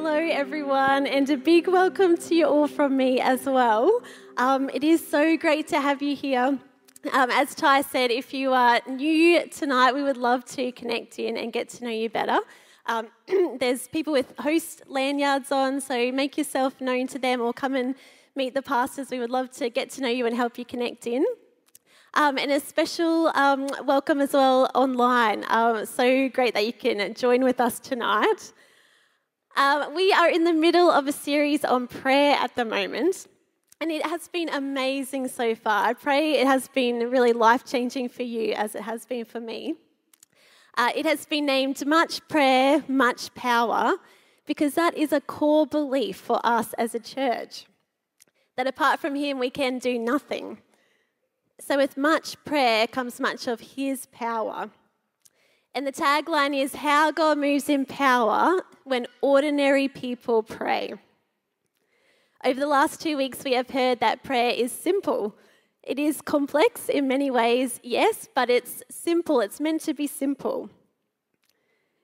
Hello, everyone, and a big welcome to you all from me as well. Um, it is so great to have you here. Um, as Ty said, if you are new tonight, we would love to connect in and get to know you better. Um, there's people with host lanyards on, so make yourself known to them or come and meet the pastors. We would love to get to know you and help you connect in. Um, and a special um, welcome as well online. Um, so great that you can join with us tonight. Um, we are in the middle of a series on prayer at the moment, and it has been amazing so far. I pray it has been really life changing for you as it has been for me. Uh, it has been named Much Prayer, Much Power, because that is a core belief for us as a church that apart from Him, we can do nothing. So, with much prayer comes much of His power. And the tagline is How God Moves in Power When Ordinary People Pray. Over the last two weeks, we have heard that prayer is simple. It is complex in many ways, yes, but it's simple. It's meant to be simple.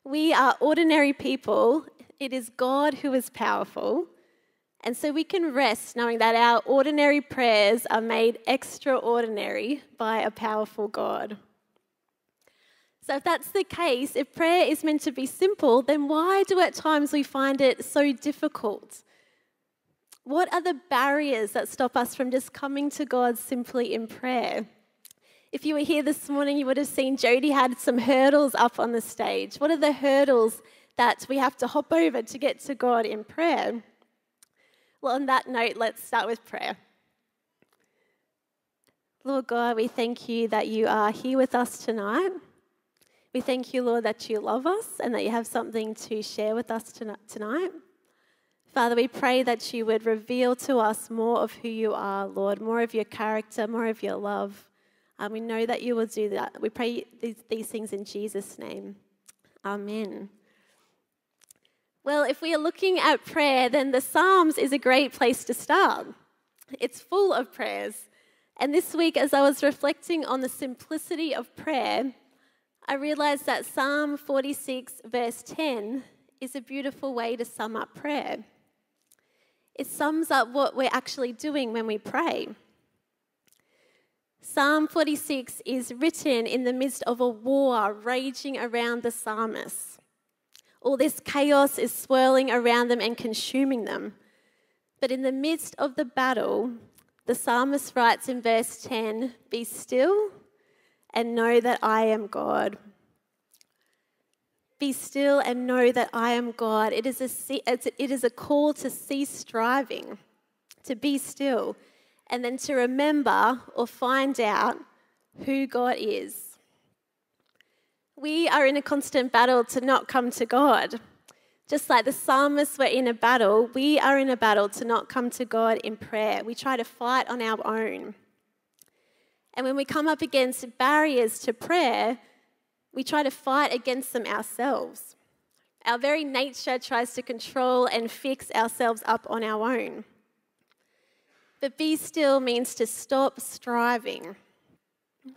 We are ordinary people. It is God who is powerful. And so we can rest knowing that our ordinary prayers are made extraordinary by a powerful God. So, if that's the case, if prayer is meant to be simple, then why do at times we find it so difficult? What are the barriers that stop us from just coming to God simply in prayer? If you were here this morning, you would have seen Jody had some hurdles up on the stage. What are the hurdles that we have to hop over to get to God in prayer? Well, on that note, let's start with prayer. Lord God, we thank you that you are here with us tonight. We thank you, Lord, that you love us and that you have something to share with us tonight. Father, we pray that you would reveal to us more of who you are, Lord, more of your character, more of your love. And we know that you will do that. We pray these, these things in Jesus' name. Amen. Well, if we are looking at prayer, then the Psalms is a great place to start. It's full of prayers. And this week, as I was reflecting on the simplicity of prayer, I realized that Psalm 46, verse 10, is a beautiful way to sum up prayer. It sums up what we're actually doing when we pray. Psalm 46 is written in the midst of a war raging around the psalmist. All this chaos is swirling around them and consuming them. But in the midst of the battle, the psalmist writes in verse 10 Be still and know that I am God. Be still and know that I am God. It is a, it is a call to cease striving, to be still, and then to remember or find out who God is. We are in a constant battle to not come to God. Just like the psalmists were in a battle, we are in a battle to not come to God in prayer. We try to fight on our own. And when we come up against barriers to prayer, we try to fight against them ourselves. Our very nature tries to control and fix ourselves up on our own. But be still means to stop striving.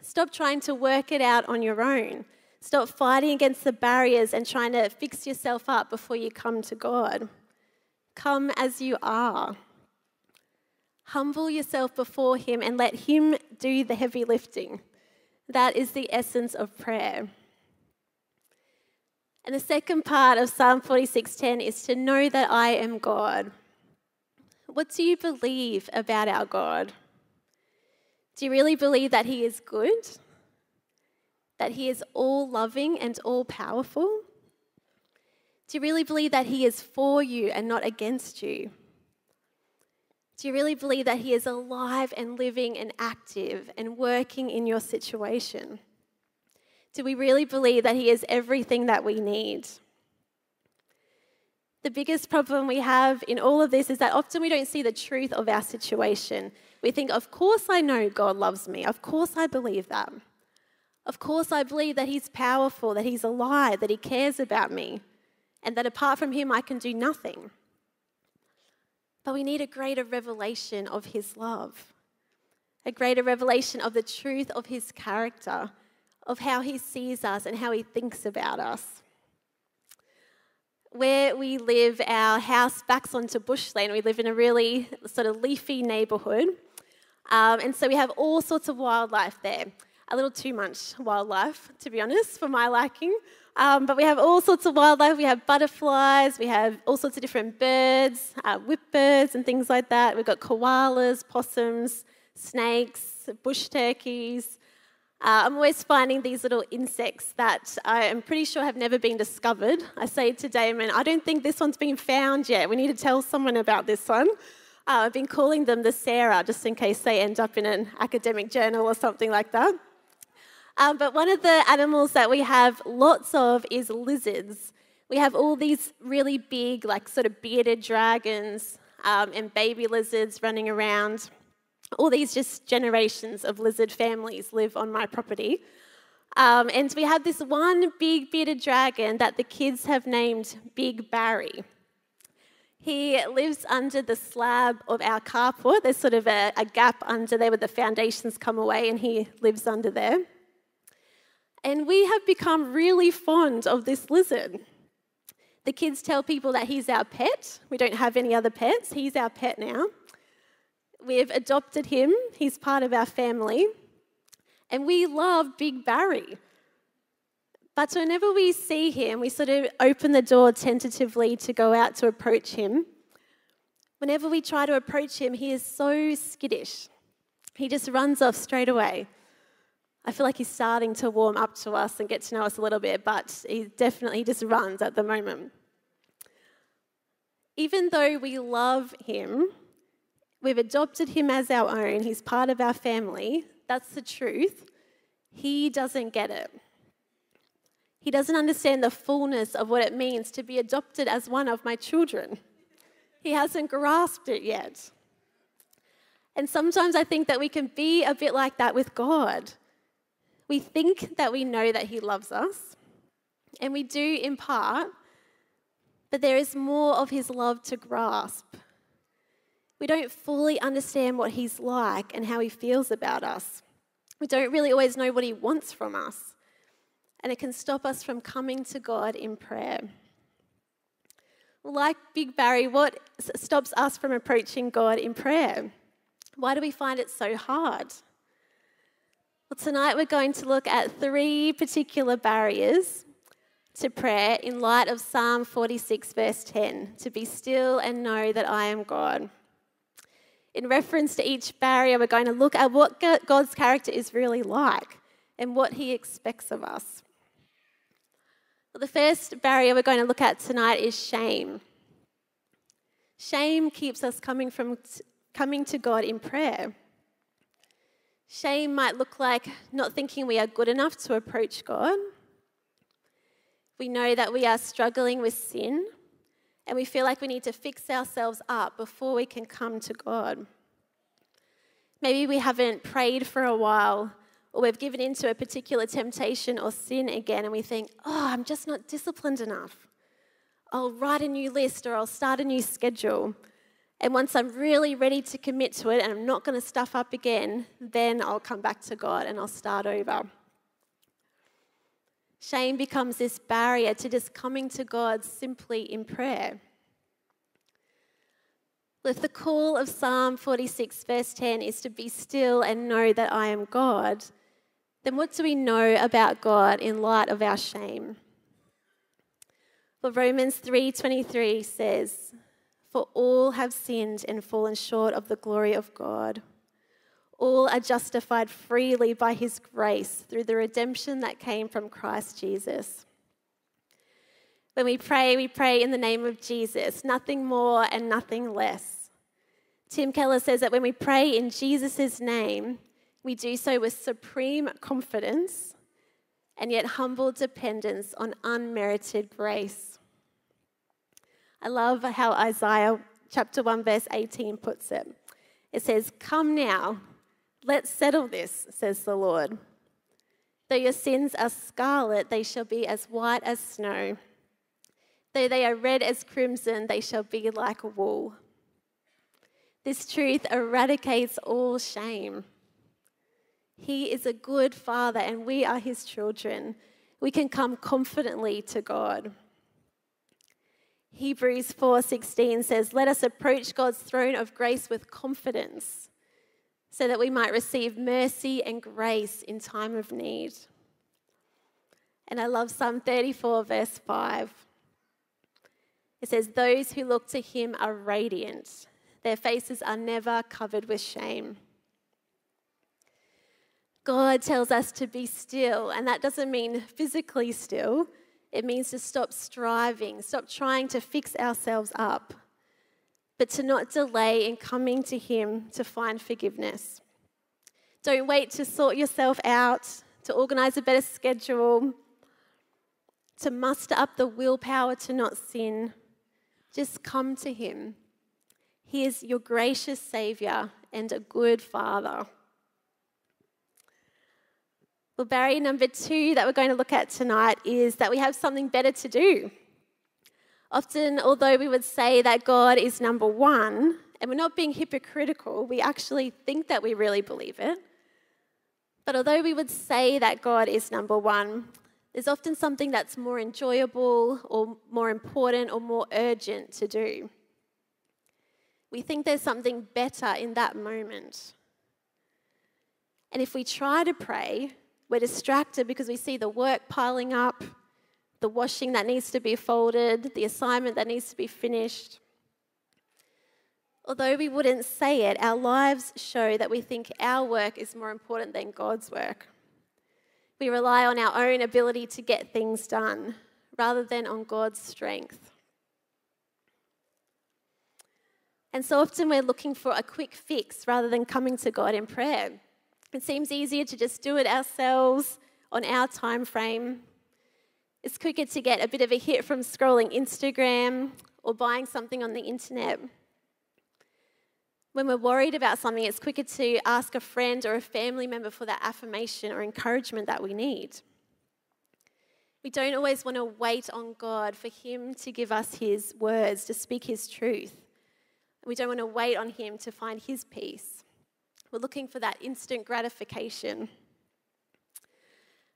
Stop trying to work it out on your own. Stop fighting against the barriers and trying to fix yourself up before you come to God. Come as you are. Humble yourself before Him and let Him do the heavy lifting. That is the essence of prayer. And the second part of Psalm 46:10 is to know that I am God. What do you believe about our God? Do you really believe that He is good? That He is all loving and all powerful? Do you really believe that He is for you and not against you? Do you really believe that He is alive and living and active and working in your situation? Do we really believe that He is everything that we need? The biggest problem we have in all of this is that often we don't see the truth of our situation. We think, of course, I know God loves me. Of course, I believe that. Of course, I believe that He's powerful, that He's alive, that He cares about me, and that apart from Him, I can do nothing. But we need a greater revelation of His love, a greater revelation of the truth of His character, of how He sees us and how He thinks about us. Where we live, our house backs onto bushland. We live in a really sort of leafy neighbourhood. Um, and so we have all sorts of wildlife there. A little too much wildlife, to be honest, for my liking. Um, but we have all sorts of wildlife. We have butterflies, we have all sorts of different birds, uh, whip birds, and things like that. We've got koalas, possums, snakes, bush turkeys. Uh, I'm always finding these little insects that I am pretty sure have never been discovered. I say to Damon, I don't think this one's been found yet. We need to tell someone about this one. Uh, I've been calling them the Sara just in case they end up in an academic journal or something like that. Um, but one of the animals that we have lots of is lizards. We have all these really big, like sort of bearded dragons um, and baby lizards running around. All these just generations of lizard families live on my property. Um, and we have this one big bearded dragon that the kids have named Big Barry. He lives under the slab of our carport. There's sort of a, a gap under there where the foundations come away, and he lives under there. And we have become really fond of this lizard. The kids tell people that he's our pet. We don't have any other pets. He's our pet now. We've adopted him, he's part of our family. And we love Big Barry. But whenever we see him, we sort of open the door tentatively to go out to approach him. Whenever we try to approach him, he is so skittish. He just runs off straight away. I feel like he's starting to warm up to us and get to know us a little bit, but he definitely just runs at the moment. Even though we love him, we've adopted him as our own, he's part of our family, that's the truth. He doesn't get it. He doesn't understand the fullness of what it means to be adopted as one of my children. He hasn't grasped it yet. And sometimes I think that we can be a bit like that with God. We think that we know that He loves us, and we do in part, but there is more of His love to grasp. We don't fully understand what He's like and how He feels about us. We don't really always know what He wants from us, and it can stop us from coming to God in prayer. Like Big Barry, what stops us from approaching God in prayer? Why do we find it so hard? Well, tonight we're going to look at three particular barriers to prayer in light of Psalm 46, verse 10 to be still and know that I am God. In reference to each barrier, we're going to look at what God's character is really like and what he expects of us. Well, the first barrier we're going to look at tonight is shame. Shame keeps us coming, from, coming to God in prayer. Shame might look like not thinking we are good enough to approach God. We know that we are struggling with sin and we feel like we need to fix ourselves up before we can come to God. Maybe we haven't prayed for a while or we've given in to a particular temptation or sin again and we think, oh, I'm just not disciplined enough. I'll write a new list or I'll start a new schedule. And once I'm really ready to commit to it and I'm not going to stuff up again, then I'll come back to God and I'll start over. Shame becomes this barrier to just coming to God simply in prayer. If the call of Psalm 46, verse 10, is to be still and know that I am God, then what do we know about God in light of our shame? Well, Romans 3:23 says, for all have sinned and fallen short of the glory of God. All are justified freely by his grace through the redemption that came from Christ Jesus. When we pray, we pray in the name of Jesus, nothing more and nothing less. Tim Keller says that when we pray in Jesus' name, we do so with supreme confidence and yet humble dependence on unmerited grace. I love how Isaiah chapter 1, verse 18 puts it. It says, Come now, let's settle this, says the Lord. Though your sins are scarlet, they shall be as white as snow. Though they are red as crimson, they shall be like wool. This truth eradicates all shame. He is a good father, and we are his children. We can come confidently to God. Hebrews 4:16 says, "Let us approach God's throne of grace with confidence, so that we might receive mercy and grace in time of need." And I love Psalm 34 verse 5. It says, "Those who look to him are radiant. Their faces are never covered with shame." God tells us to be still, and that doesn't mean physically still. It means to stop striving, stop trying to fix ourselves up, but to not delay in coming to Him to find forgiveness. Don't wait to sort yourself out, to organize a better schedule, to muster up the willpower to not sin. Just come to Him. He is your gracious Savior and a good Father. Well, barrier number two that we're going to look at tonight is that we have something better to do. Often, although we would say that God is number one, and we're not being hypocritical, we actually think that we really believe it. But although we would say that God is number one, there's often something that's more enjoyable or more important or more urgent to do. We think there's something better in that moment. And if we try to pray, we're distracted because we see the work piling up, the washing that needs to be folded, the assignment that needs to be finished. Although we wouldn't say it, our lives show that we think our work is more important than God's work. We rely on our own ability to get things done rather than on God's strength. And so often we're looking for a quick fix rather than coming to God in prayer. It seems easier to just do it ourselves on our time frame. It's quicker to get a bit of a hit from scrolling Instagram or buying something on the internet. When we're worried about something, it's quicker to ask a friend or a family member for that affirmation or encouragement that we need. We don't always want to wait on God for Him to give us His words, to speak His truth. We don't want to wait on Him to find His peace. We're looking for that instant gratification.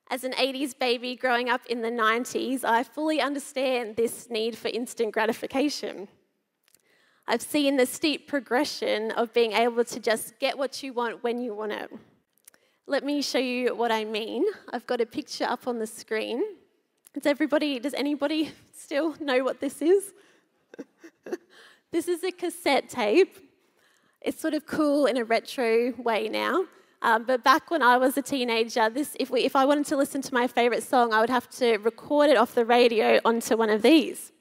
As an 80s baby growing up in the 90s, I fully understand this need for instant gratification. I've seen the steep progression of being able to just get what you want when you want it. Let me show you what I mean. I've got a picture up on the screen. Does everybody, does anybody still know what this is? this is a cassette tape it's sort of cool in a retro way now. Um, but back when I was a teenager, this, if, we, if I wanted to listen to my favourite song, I would have to record it off the radio onto one of these.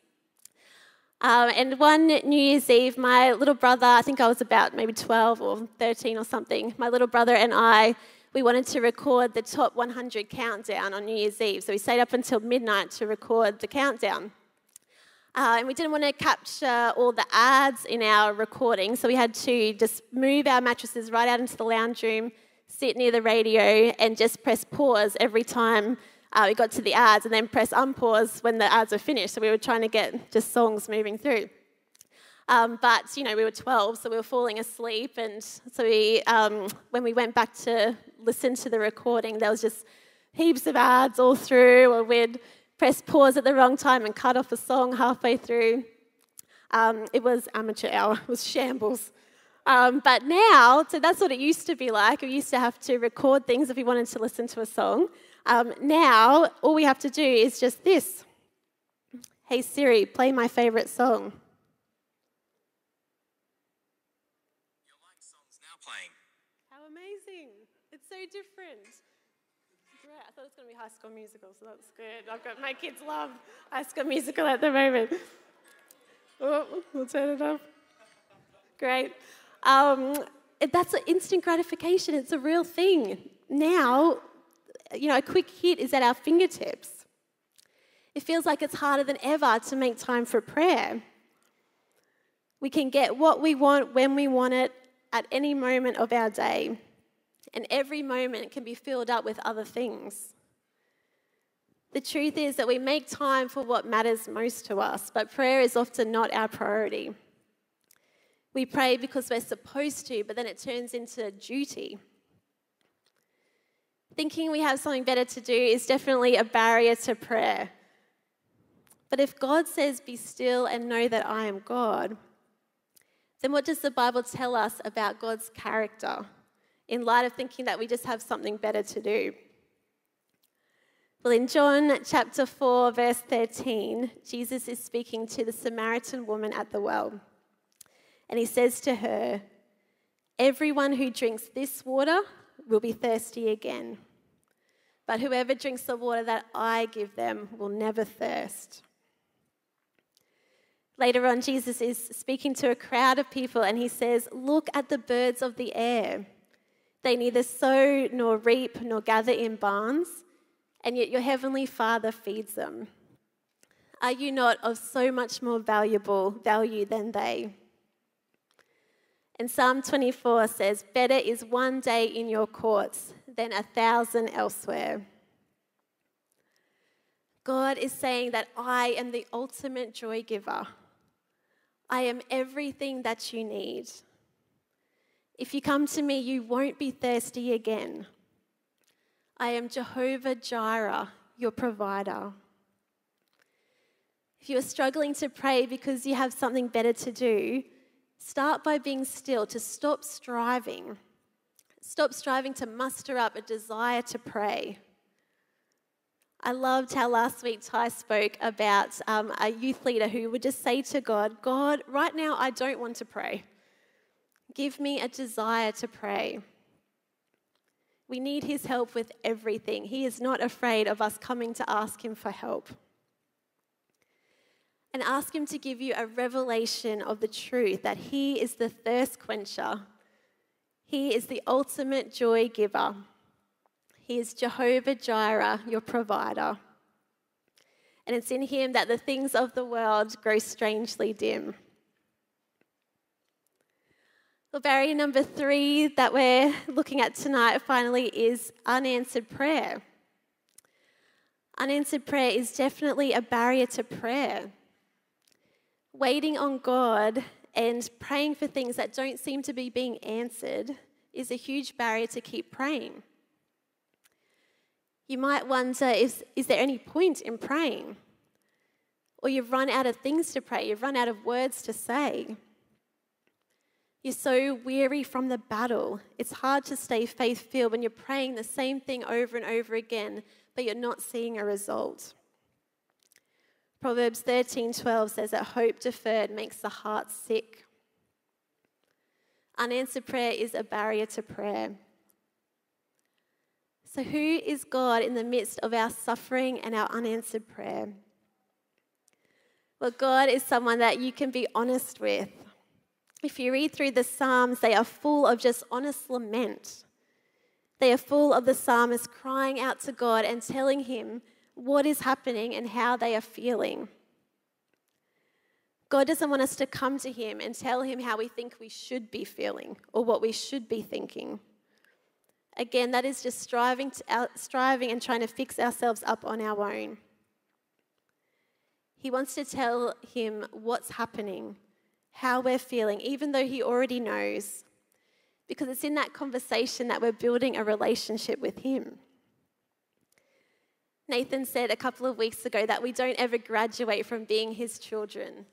Um, and one New Year's Eve, my little brother, I think I was about maybe 12 or 13 or something, my little brother and I, we wanted to record the top 100 countdown on New Year's Eve. So we stayed up until midnight to record the countdown. Uh, and we didn't want to capture all the ads in our recording, so we had to just move our mattresses right out into the lounge room, sit near the radio, and just press pause every time uh, we got to the ads, and then press unpause when the ads were finished. So we were trying to get just songs moving through. Um, but you know, we were 12, so we were falling asleep, and so we, um, when we went back to listen to the recording, there was just heaps of ads all through, or we'd pressed pause at the wrong time and cut off a song halfway through. Um, it was amateur hour, it was shambles. Um, but now, so that's what it used to be like. We used to have to record things if we wanted to listen to a song. Um, now, all we have to do is just this Hey Siri, play my favorite song. How amazing! It's so different. I thought it was going to be High School Musical, so that's good. I've got my kids love High School Musical at the moment. Oh, we'll turn it off. Great. Um, that's an instant gratification. It's a real thing. Now, you know, a quick hit is at our fingertips. It feels like it's harder than ever to make time for prayer. We can get what we want when we want it at any moment of our day and every moment can be filled up with other things. The truth is that we make time for what matters most to us, but prayer is often not our priority. We pray because we're supposed to, but then it turns into duty. Thinking we have something better to do is definitely a barrier to prayer. But if God says, Be still and know that I am God, then what does the Bible tell us about God's character in light of thinking that we just have something better to do? Well, in John chapter 4, verse 13, Jesus is speaking to the Samaritan woman at the well. And he says to her, Everyone who drinks this water will be thirsty again. But whoever drinks the water that I give them will never thirst. Later on, Jesus is speaking to a crowd of people and he says, Look at the birds of the air. They neither sow nor reap nor gather in barns and yet your heavenly Father feeds them. Are you not of so much more valuable value than they? And Psalm 24 says, Better is one day in your courts than a thousand elsewhere. God is saying that I am the ultimate joy giver. I am everything that you need. If you come to me, you won't be thirsty again. I am Jehovah Jireh, your provider. If you are struggling to pray because you have something better to do, start by being still, to stop striving. Stop striving to muster up a desire to pray. I loved how last week Ty spoke about um, a youth leader who would just say to God, God, right now I don't want to pray. Give me a desire to pray. We need his help with everything. He is not afraid of us coming to ask him for help. And ask him to give you a revelation of the truth that he is the thirst quencher. He is the ultimate joy giver. He is Jehovah Jireh, your provider. And it's in him that the things of the world grow strangely dim. Well, barrier number three that we're looking at tonight finally is unanswered prayer. Unanswered prayer is definitely a barrier to prayer. Waiting on God and praying for things that don't seem to be being answered is a huge barrier to keep praying. You might wonder is, is there any point in praying? Or you've run out of things to pray, you've run out of words to say. You're so weary from the battle. It's hard to stay faith filled when you're praying the same thing over and over again, but you're not seeing a result. Proverbs 13:12 says that hope deferred makes the heart sick. Unanswered prayer is a barrier to prayer. So, who is God in the midst of our suffering and our unanswered prayer? Well, God is someone that you can be honest with if you read through the Psalms, they are full of just honest lament. They are full of the psalmist crying out to God and telling him what is happening and how they are feeling. God doesn't want us to come to him and tell him how we think we should be feeling or what we should be thinking. Again, that is just striving, to, uh, striving and trying to fix ourselves up on our own. He wants to tell him what's happening how we're feeling, even though He already knows, because it's in that conversation that we're building a relationship with Him. Nathan said a couple of weeks ago that we don't ever graduate from being His children.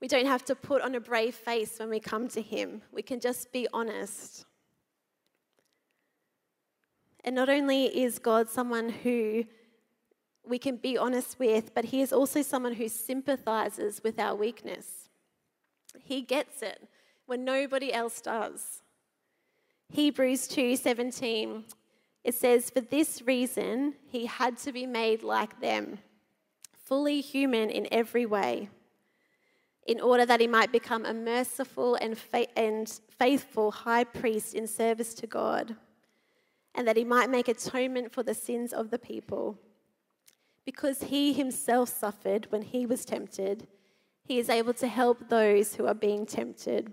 We don't have to put on a brave face when we come to Him, we can just be honest. And not only is God someone who we can be honest with, but He is also someone who sympathizes with our weakness. He gets it when nobody else does. Hebrews 2:17 it says for this reason he had to be made like them fully human in every way in order that he might become a merciful and, and faithful high priest in service to God and that he might make atonement for the sins of the people because he himself suffered when he was tempted he is able to help those who are being tempted.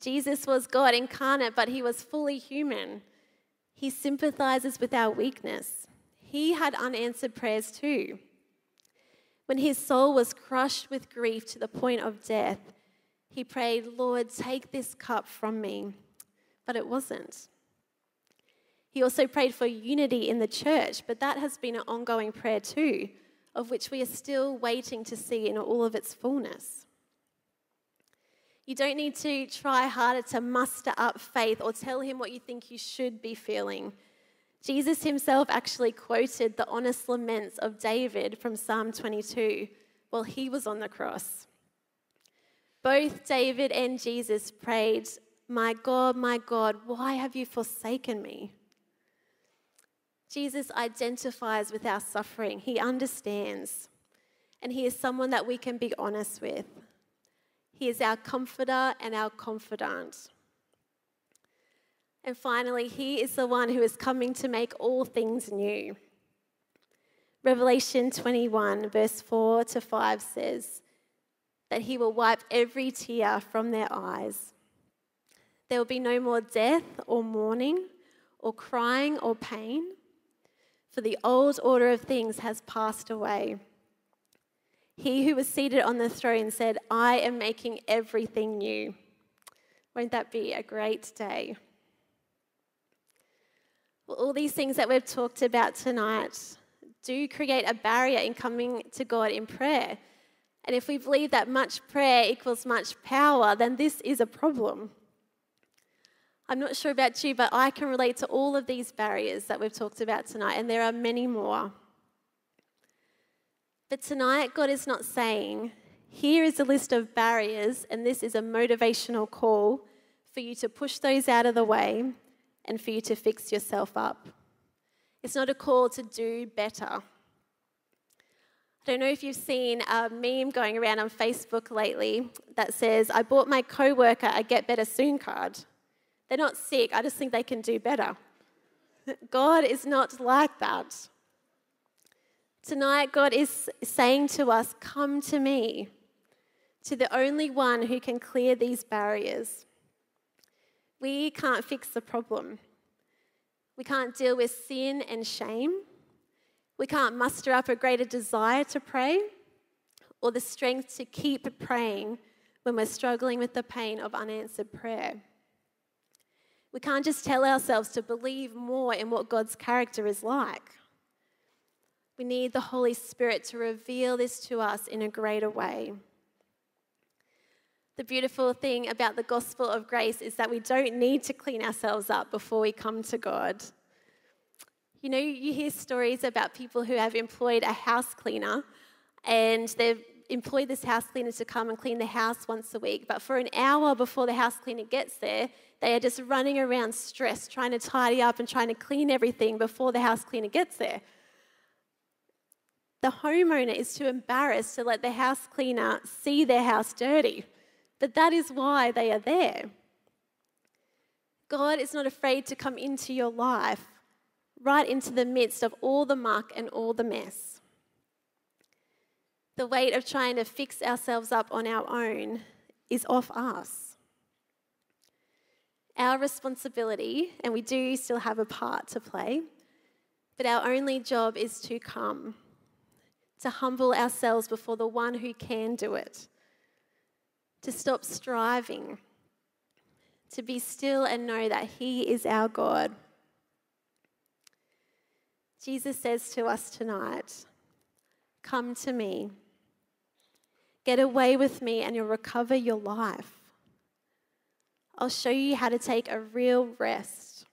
Jesus was God incarnate, but he was fully human. He sympathizes with our weakness. He had unanswered prayers too. When his soul was crushed with grief to the point of death, he prayed, Lord, take this cup from me. But it wasn't. He also prayed for unity in the church, but that has been an ongoing prayer too, of which we are still waiting to see in all of its fullness. You don't need to try harder to muster up faith or tell him what you think you should be feeling. Jesus himself actually quoted the honest laments of David from Psalm 22 while he was on the cross. Both David and Jesus prayed, My God, my God, why have you forsaken me? Jesus identifies with our suffering, he understands, and he is someone that we can be honest with. He is our comforter and our confidant. And finally, He is the one who is coming to make all things new. Revelation 21, verse 4 to 5 says that He will wipe every tear from their eyes. There will be no more death or mourning or crying or pain, for the old order of things has passed away. He who was seated on the throne said, I am making everything new. Won't that be a great day? Well, all these things that we've talked about tonight do create a barrier in coming to God in prayer. And if we believe that much prayer equals much power, then this is a problem. I'm not sure about you, but I can relate to all of these barriers that we've talked about tonight, and there are many more. But tonight, God is not saying, here is a list of barriers, and this is a motivational call for you to push those out of the way and for you to fix yourself up. It's not a call to do better. I don't know if you've seen a meme going around on Facebook lately that says, I bought my coworker a Get Better Soon card. They're not sick, I just think they can do better. God is not like that. Tonight, God is saying to us, Come to me, to the only one who can clear these barriers. We can't fix the problem. We can't deal with sin and shame. We can't muster up a greater desire to pray or the strength to keep praying when we're struggling with the pain of unanswered prayer. We can't just tell ourselves to believe more in what God's character is like. We need the Holy Spirit to reveal this to us in a greater way. The beautiful thing about the gospel of grace is that we don't need to clean ourselves up before we come to God. You know, you hear stories about people who have employed a house cleaner and they've employed this house cleaner to come and clean the house once a week, but for an hour before the house cleaner gets there, they are just running around stressed, trying to tidy up and trying to clean everything before the house cleaner gets there. The homeowner is too embarrassed to let the house cleaner see their house dirty, but that is why they are there. God is not afraid to come into your life, right into the midst of all the muck and all the mess. The weight of trying to fix ourselves up on our own is off us. Our responsibility, and we do still have a part to play, but our only job is to come to humble ourselves before the one who can do it, to stop striving, to be still and know that He is our God. Jesus says to us tonight, Come to me. Get away with me, and you'll recover your life. I'll show you how to take a real rest.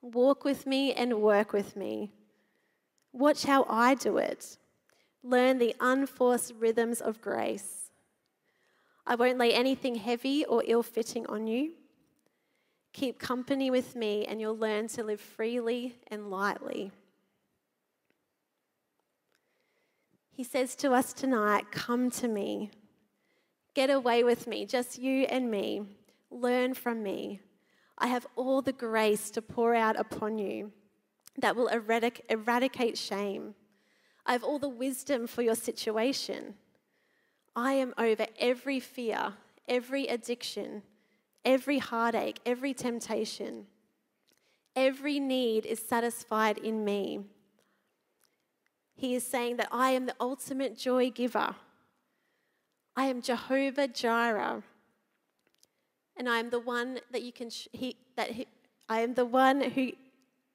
Walk with me and work with me. Watch how I do it learn the unforced rhythms of grace. I won't lay anything heavy or ill fitting on you. Keep company with me, and you'll learn to live freely and lightly. He says to us tonight, Come to me. Get away with me, just you and me. Learn from me. I have all the grace to pour out upon you that will eradicate shame. I have all the wisdom for your situation. I am over every fear, every addiction, every heartache, every temptation. Every need is satisfied in me. He is saying that I am the ultimate joy giver. I am Jehovah Jireh. And I am the one that you can, he, that he, I am the one who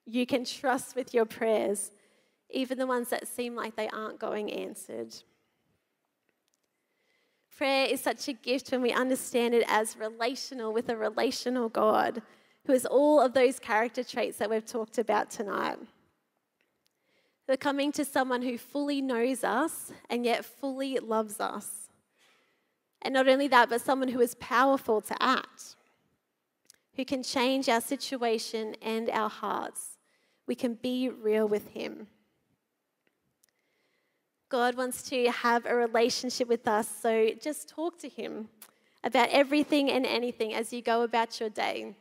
you can trust with your prayers, even the ones that seem like they aren't going answered. Prayer is such a gift when we understand it as relational with a relational God who has all of those character traits that we've talked about tonight. We're coming to someone who fully knows us and yet fully loves us. And not only that, but someone who is powerful to act, who can change our situation and our hearts. We can be real with Him. God wants to have a relationship with us, so just talk to Him about everything and anything as you go about your day.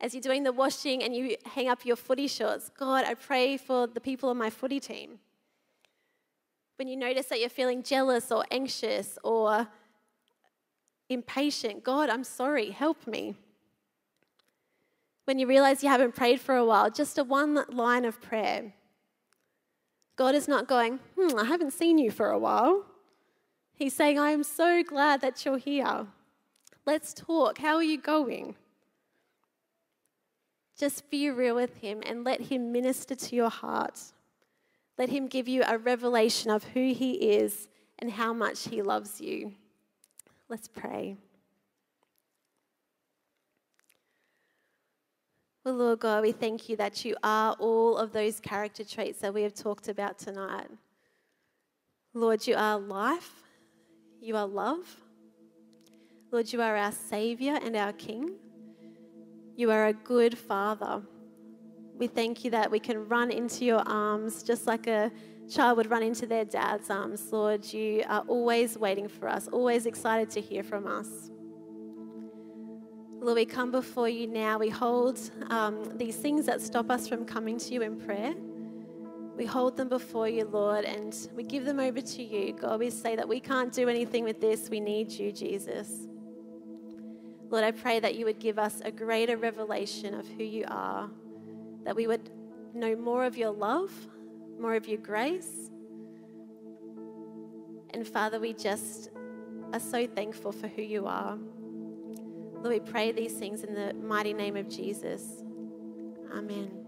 As you're doing the washing and you hang up your footy shorts, God, I pray for the people on my footy team. When you notice that you're feeling jealous or anxious or impatient, God, I'm sorry, help me. When you realize you haven't prayed for a while, just a one line of prayer. God is not going, hmm, I haven't seen you for a while. He's saying, I am so glad that you're here. Let's talk. How are you going? Just be real with Him and let Him minister to your heart. Let Him give you a revelation of who He is and how much He loves you. Let's pray. Well, Lord God, we thank you that you are all of those character traits that we have talked about tonight. Lord, you are life, you are love. Lord, you are our Savior and our King. You are a good Father. We thank you that we can run into your arms just like a child would run into their dad's arms. Lord, you are always waiting for us, always excited to hear from us. Lord, we come before you now. We hold um, these things that stop us from coming to you in prayer. We hold them before you, Lord, and we give them over to you. God, we say that we can't do anything with this. We need you, Jesus. Lord, I pray that you would give us a greater revelation of who you are, that we would know more of your love, more of your grace. And Father, we just are so thankful for who you are. Lord, we pray these things in the mighty name of Jesus. Amen.